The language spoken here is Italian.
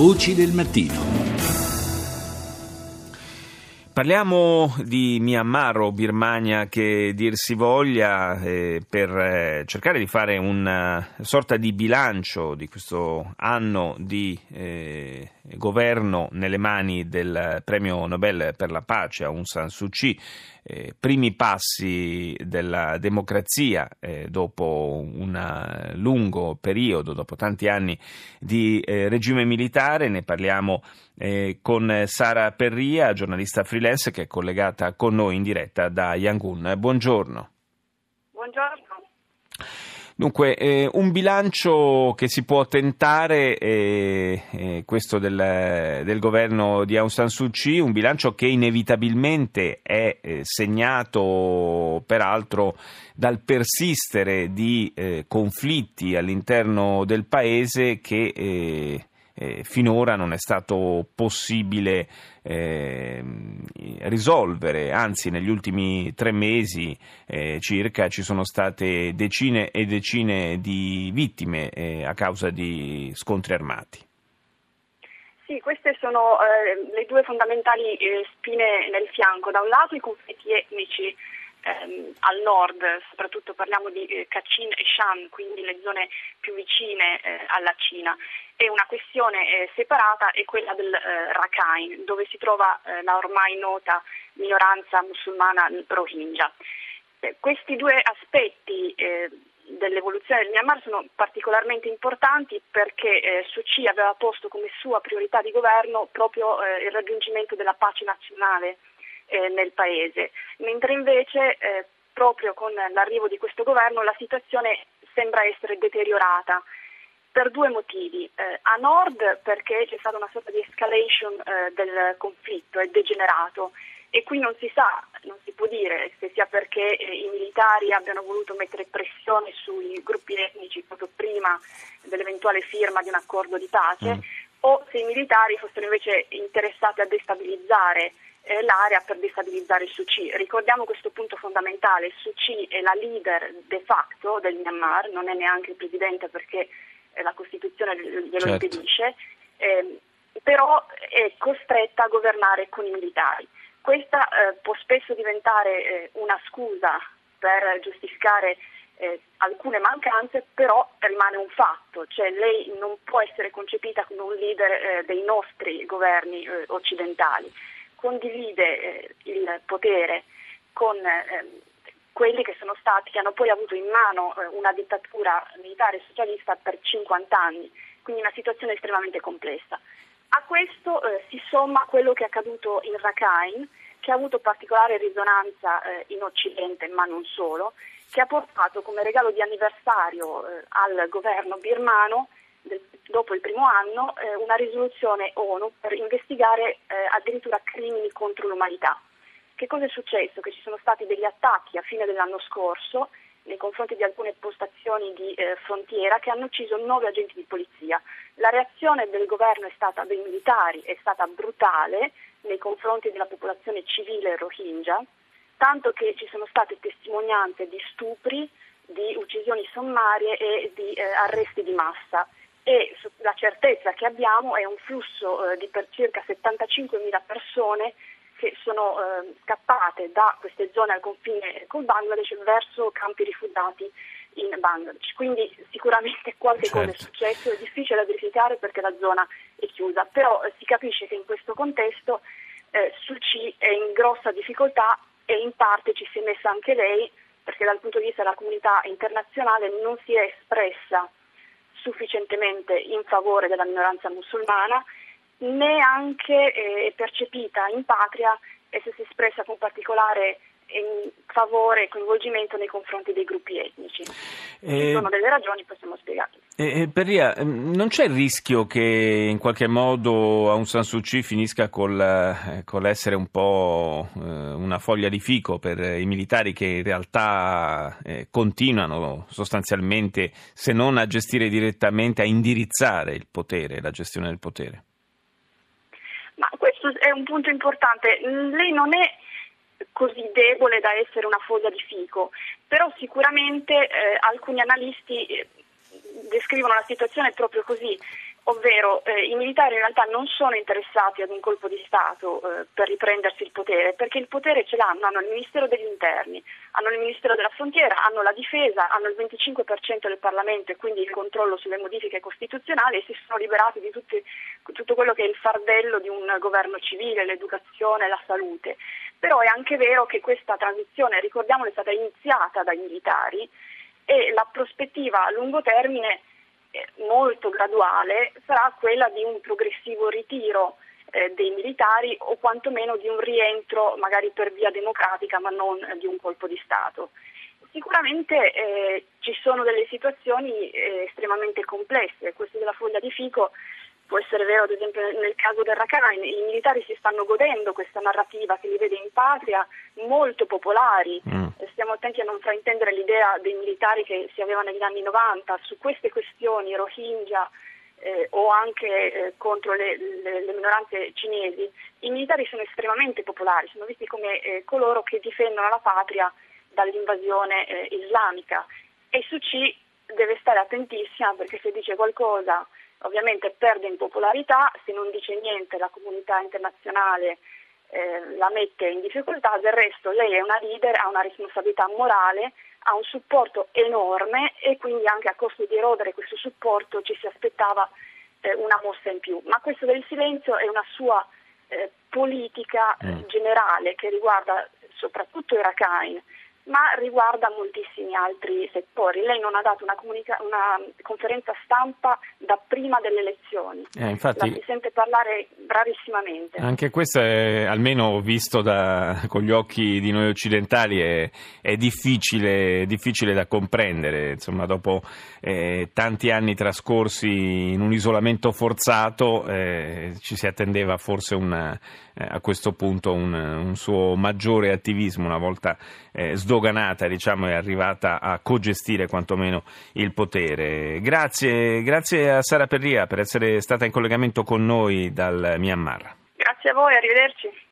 Voci del mattino. Parliamo di Myanmar o Birmania che dir si voglia eh, per eh, cercare di fare una sorta di bilancio di questo anno di eh, governo nelle mani del premio Nobel per la pace Aung San Suu Kyi eh, primi passi della democrazia eh, dopo un lungo periodo, dopo tanti anni di eh, regime militare. Ne parliamo eh, con Sara Perria, giornalista freelance che è collegata con noi in diretta da Yangon. Buongiorno. Buongiorno. Dunque, eh, un bilancio che si può tentare, eh, eh, questo del, del, governo di Aung San Suu Kyi, un bilancio che inevitabilmente è eh, segnato peraltro dal persistere di eh, conflitti all'interno del paese che eh, finora non è stato possibile eh, risolvere, anzi negli ultimi tre mesi eh, circa ci sono state decine e decine di vittime eh, a causa di scontri armati. Sì, queste sono eh, le due fondamentali eh, spine nel fianco. Da un lato i conflitti etnici al nord, soprattutto parliamo di eh, Kachin e Shan, quindi le zone più vicine eh, alla Cina, e una questione eh, separata è quella del eh, Rakhine, dove si trova eh, la ormai nota minoranza musulmana Rohingya. Eh, questi due aspetti dell'evoluzione del Myanmar sono particolarmente importanti perché eh, Suu Kyi aveva posto come sua priorità di governo proprio eh, il raggiungimento della pace nazionale eh, nel paese, mentre invece proprio con l'arrivo di questo governo la situazione sembra essere deteriorata per due motivi. Eh, a nord perché c'è stata una sorta di escalation eh, del conflitto, è degenerato e qui non si sa, non si può dire se sia perché eh, i militari abbiano voluto mettere pressione sui gruppi etnici proprio prima dell'eventuale firma di un accordo di pace mm. o se i militari fossero invece interessati a destabilizzare eh, l'area per destabilizzare Suu Kyi. Ricordiamo questo punto fondamentale, Suu Kyi è la leader de facto del Myanmar, non è neanche il presidente perché eh, la Costituzione glielo certo. impedisce, eh, però è costretta a governare con i militari. Questa eh, può spesso diventare una scusa per giustificare eh, alcune mancanze, però rimane un fatto, cioè lei non può essere concepita come un leader eh, dei nostri governi eh, occidentali condivide eh, il potere con eh, quelli che sono stati, che hanno poi avuto in mano eh, una dittatura militare socialista per 50 anni, quindi una situazione estremamente complessa. A questo eh, si somma quello che è accaduto in Rakhine, che ha avuto particolare risonanza eh, in Occidente, ma non solo, che ha portato come regalo di anniversario eh, al governo birmano dopo il primo anno eh, una risoluzione ONU per investigare eh, addirittura crimini contro l'umanità. Che cosa è successo? Che ci sono stati degli attacchi a fine dell'anno scorso nei confronti di alcune postazioni di eh, frontiera che hanno ucciso nove agenti di polizia. La reazione del governo è stata, dei militari è stata brutale nei confronti della popolazione civile rohingya, tanto che ci sono state testimonianze di stupri, di uccisioni sommarie e di eh, arresti di massa e la certezza che abbiamo è un flusso eh, di per circa 75.000 persone che sono eh, scappate da queste zone al confine col Bangladesh verso campi rifugiati in Bangladesh. Quindi sicuramente qualche certo. cosa è successo, è difficile da verificare perché la zona è chiusa, però eh, si capisce che in questo contesto eh, Suci è in grossa difficoltà e in parte ci si è messa anche lei perché dal punto di vista della comunità internazionale non si è espressa sufficientemente in favore della minoranza musulmana, neanche eh, è percepita in patria e se si espressa con particolare favore e coinvolgimento nei confronti dei gruppi etnici. Eh, Ci sono delle ragioni, possiamo spiegarle. Eh, Perria, ehm, non c'è il rischio che in qualche modo Aung San Suu Kyi finisca col, eh, con l'essere un po' eh, una foglia di fico per i militari che in realtà eh, continuano sostanzialmente, se non a gestire direttamente, a indirizzare il potere, la gestione del potere? Ma questo è un punto importante. Lei non è così debole da essere una foglia di fico, però sicuramente eh, alcuni analisti eh, descrivono la situazione proprio così, ovvero eh, i militari in realtà non sono interessati ad un colpo di Stato eh, per riprendersi il potere, perché il potere ce l'hanno, hanno il Ministero degli Interni, hanno il Ministero della Frontiera, hanno la difesa, hanno il 25% del Parlamento e quindi il controllo sulle modifiche costituzionali e si sono liberati di tutti, tutto quello che è il fardello di un governo civile, l'educazione, la salute. Però è anche vero che questa transizione, ricordiamolo, è stata iniziata dai militari e la prospettiva a lungo termine eh, molto graduale sarà quella di un progressivo ritiro eh, dei militari o quantomeno di un rientro magari per via democratica ma non di un colpo di Stato. Sicuramente eh, ci sono delle situazioni eh, estremamente complesse, questo della foglia di fico può essere vero ad esempio nel caso del Rakhine, i militari si stanno godendo questa narrativa che li vede in patria molto popolari, mm. stiamo attenti a non fraintendere l'idea dei militari che si aveva negli anni 90 su queste questioni Rohingya eh, o anche eh, contro le, le, le, minoranze cinesi, i militari sono estremamente popolari, sono visti come eh, coloro che difendono la patria dall'invasione eh, islamica. E su C deve stare attentissima perché se dice qualcosa ovviamente perde in popolarità, se non dice niente la comunità internazionale eh, la mette in difficoltà, del resto lei è una leader, ha una responsabilità morale, ha un supporto enorme e quindi anche a costo di erodere questo supporto ci si aspettava eh, una mossa in più. Ma questo del silenzio è una sua eh, politica mm. generale che riguarda soprattutto i Rakhine ma riguarda moltissimi altri settori. Lei non ha dato una, comunica- una conferenza stampa da prima delle elezioni, eh, infatti, la si sente parlare rarissimamente. Anche questo, è, almeno visto da, con gli occhi di noi occidentali, è, è difficile, difficile, da comprendere. Insomma, dopo eh, tanti anni trascorsi in un isolamento forzato, eh, ci si attendeva forse una, eh, a questo punto un, un, suo maggiore attivismo una volta eh, sdoganata diciamo, è arrivata a cogestire quantomeno il potere. Grazie, grazie a Sara Perria per essere stata in collegamento con noi dal Myanmar. Grazie a voi, arrivederci.